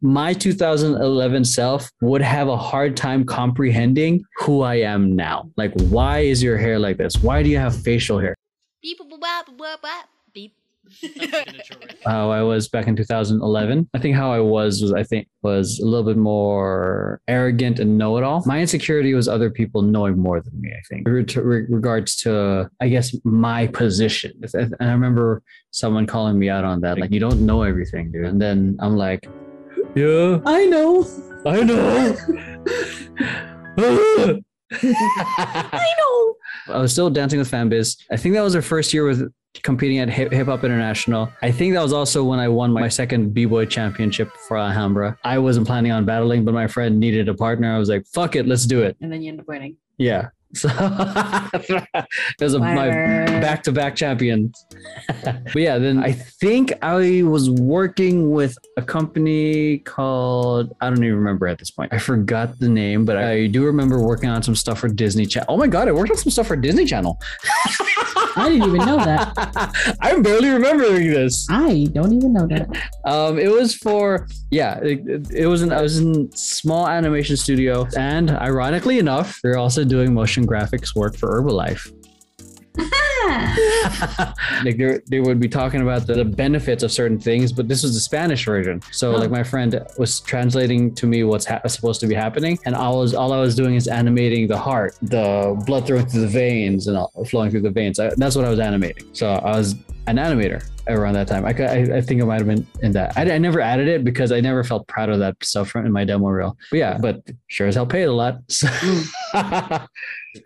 my 2011 self would have a hard time comprehending who I am now. Like, why is your hair like this? Why do you have facial hair? Beep, boop, boop, bop, boop, beep. How I was back in 2011. I think how I was was I think was a little bit more arrogant and know-it-all. My insecurity was other people knowing more than me. I think, Re- to- re- regards to I guess my position. And I remember someone calling me out on that, like you don't know everything, dude. And then I'm like, yeah, I know. I know. I know. I was still dancing with Fanbiz. I think that was our first year with competing at Hip Hop International. I think that was also when I won my second B-Boy championship for Alhambra. I wasn't planning on battling, but my friend needed a partner. I was like, fuck it, let's do it. And then you end up winning. Yeah. So those are my back-to-back champions. but yeah, then I think I was working with a company called I don't even remember at this point. I forgot the name, but I do remember working on some stuff for Disney Channel. Oh my god, I worked on some stuff for Disney Channel. I didn't even know that. I'm barely remembering this. I don't even know that. Um, it was for yeah, it, it- was an I was in small animation studio, and ironically enough, we are also doing motion graphics work for Herbalife. like they they would be talking about the, the benefits of certain things, but this was the Spanish version. So Oh. like my friend was translating to me what's ha- supposed to be happening, and I was all I was doing is animating the heart, the blood flowing through the veins and all, flowing through the veins. I, that's what I was animating. So I was an animator around that time. I, I, I think I might have been in that. I, I never added it because I never felt proud of that stuff in my demo reel. But yeah, but sure as hell paid a lot. So mm.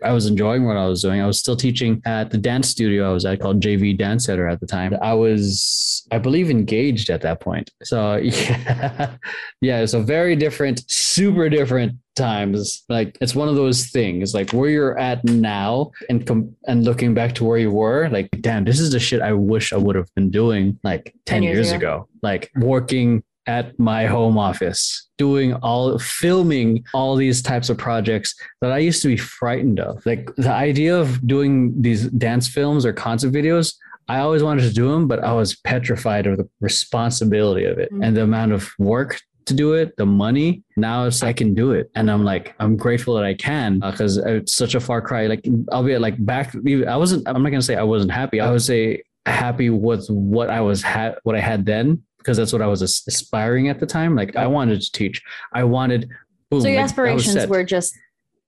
I was enjoying what I was doing. I was still teaching at the dance studio I was at called JV Dance Center at the time. I was, I believe, engaged at that point. So yeah, yeah. So very different, super different times. Like it's one of those things. Like where you're at now, and com- and looking back to where you were, like damn, this is the shit I wish I would have been doing like ten, years, ago. Like working at my home office doing all filming all these types of projects that I used to be frightened of. Like the idea of doing these dance films or concert videos, I always wanted to do them, but I was petrified of the responsibility of it Mhm. and the amount of work to do it, the money. Now it's I can do it, and I'm like I'm grateful that I can because it's such a far cry. Like I'll be like back, I wasn't. I'm not gonna say I wasn't happy. I would say happy with what I was had, what I had then, because that's what I was aspiring at the time. Like I wanted to teach. I wanted. Boom, So your like, aspirations were just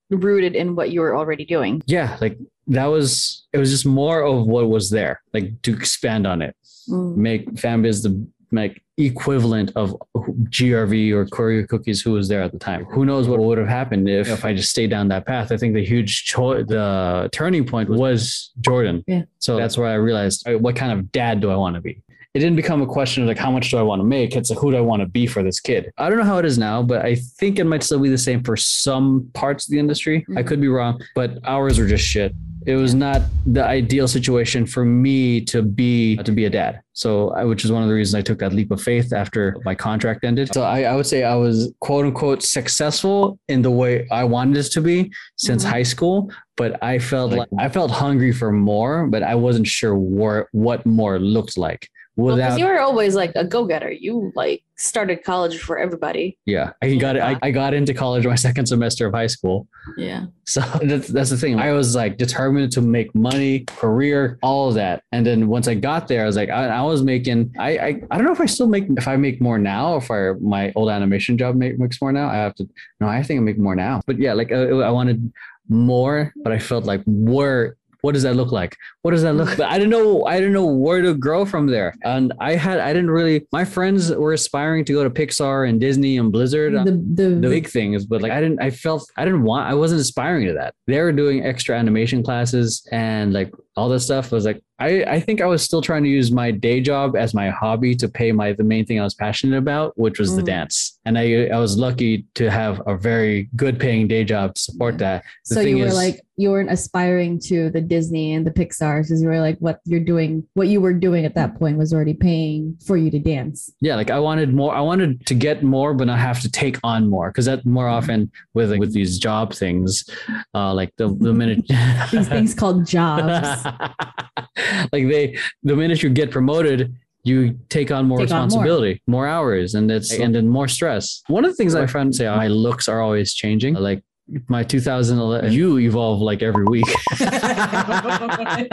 rooted in what you were already doing. yeah, like that was. It was just more of what was there, like to expand on it. Mm. make fanbiz the like equivalent of GRV or Choreo Cookies who was there at the time. Who knows what would have happened if, if I just stayed down that path? I think the huge cho- the turning point was Jordan. Yeah. So that's where I realized uh, what kind of dad do I want to be. It didn't become a question of like how much do I want to make. It's like who do I want to be for this kid. I don't know how it is now, but I think it might still be the same for some parts of the industry. I could be wrong, but ours were just shit it was not the ideal situation for me to be to be a dad. So I, which is one of the reasons i took that leap of faith after my contract ended. So i, I would say i was quote unquote successful in the way i wanted it to be since Mhm. high school but i felt like i felt hungry for more but i wasn't sure where, what more looked like Well, without because you were always like a go-getter. You like started college for everybody. yeah i got it I, I got into college my second semester of high school Yeah. So that's that's the thing. I was like determined to make money, career, all of that. And then once I got there, I was like, I, I was making. I, I I don't know if I still make if I make more now, or if I, my old animation job make, makes more now. I have to. No, I think I make more now. But yeah, like uh, I wanted more, but I felt like where. What does that look like? What does that look? But I didn't know. I didn't know where to grow from there. And I had. I didn't really. My friends were aspiring to go to Pixar and Disney and Blizzard The the, the big things, but like I didn't, I felt I didn't want, I wasn't aspiring to that. They were doing extra animation classes and like all this stuff I was like, I, I think I was still trying to use my day job as my hobby to pay my, the main thing I was passionate about, which was the Mm. dance. And I, I was lucky to have a very good paying day job to support that. The so you were is- like you weren't aspiring to the Disney and the Pixar because you were like what you're doing what you were doing at that point was already paying for you to dance. yeah like i wanted more i wanted to get more but not have to take on more because that more often with with these job things uh like the, the minute These things called jobs. like they the minute you get promoted you take on more Take on more. responsibility, more. hours, and it's and then more stress. One of the things I found say my looks are always changing. Like my 2011, you evolve like every week. I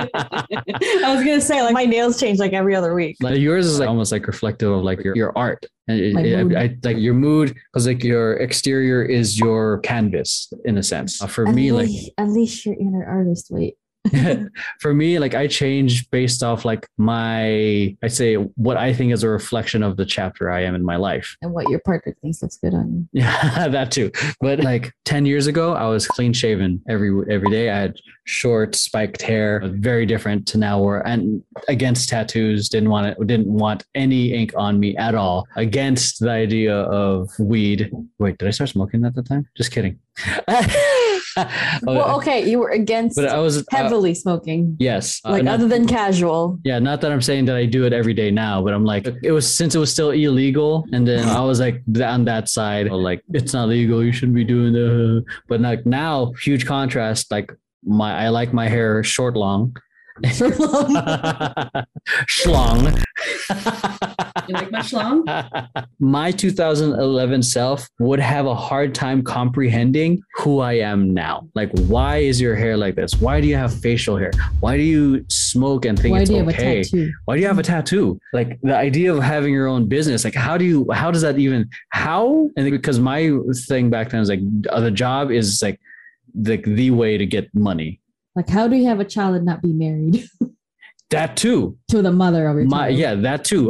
was gonna say like my nails change like every other week. like yours is like almost like reflective of like your, your art and it- mood. I, like your mood because like your exterior is your canvas in a sense. Uh, for me, like at unleash your inner artist. Wait, for me, like I change based off like my I say what I think is a reflection of the chapter I am in my life. and what your partner thinks looks good on you. Yeah, that too. But like 10 years ago, I was clean shaven every every day. I had short spiked hair, very different to now where and against tattoos, didn't want it, didn't want any ink on me at all. Against the idea of weed. Wait, did I start smoking at the time? Just kidding. Well, okay, you were against But I was uh, heavily smoking. yes. uh, Like not- other than casual. yeah, not that I'm saying that I do it every day now, but I'm like, it was since it was still illegal, and then I was like on that side, like it's not legal, you shouldn't be doing that. But like now, huge contrast. Like my, I like my hair short, long, schlong. You like my schlong? my 2011 self would have a hard time comprehending who I am now. Like, why is your hair like this? Why do you have facial hair? Why do you smoke and think Why it's do you have okay? why do you have a tattoo like the idea of having your own business like how do you how does that even how and because my thing back then was like uh, the job is like the the way to get money Like, how do you have a child and not be married that too to the mother of your my child? yeah that too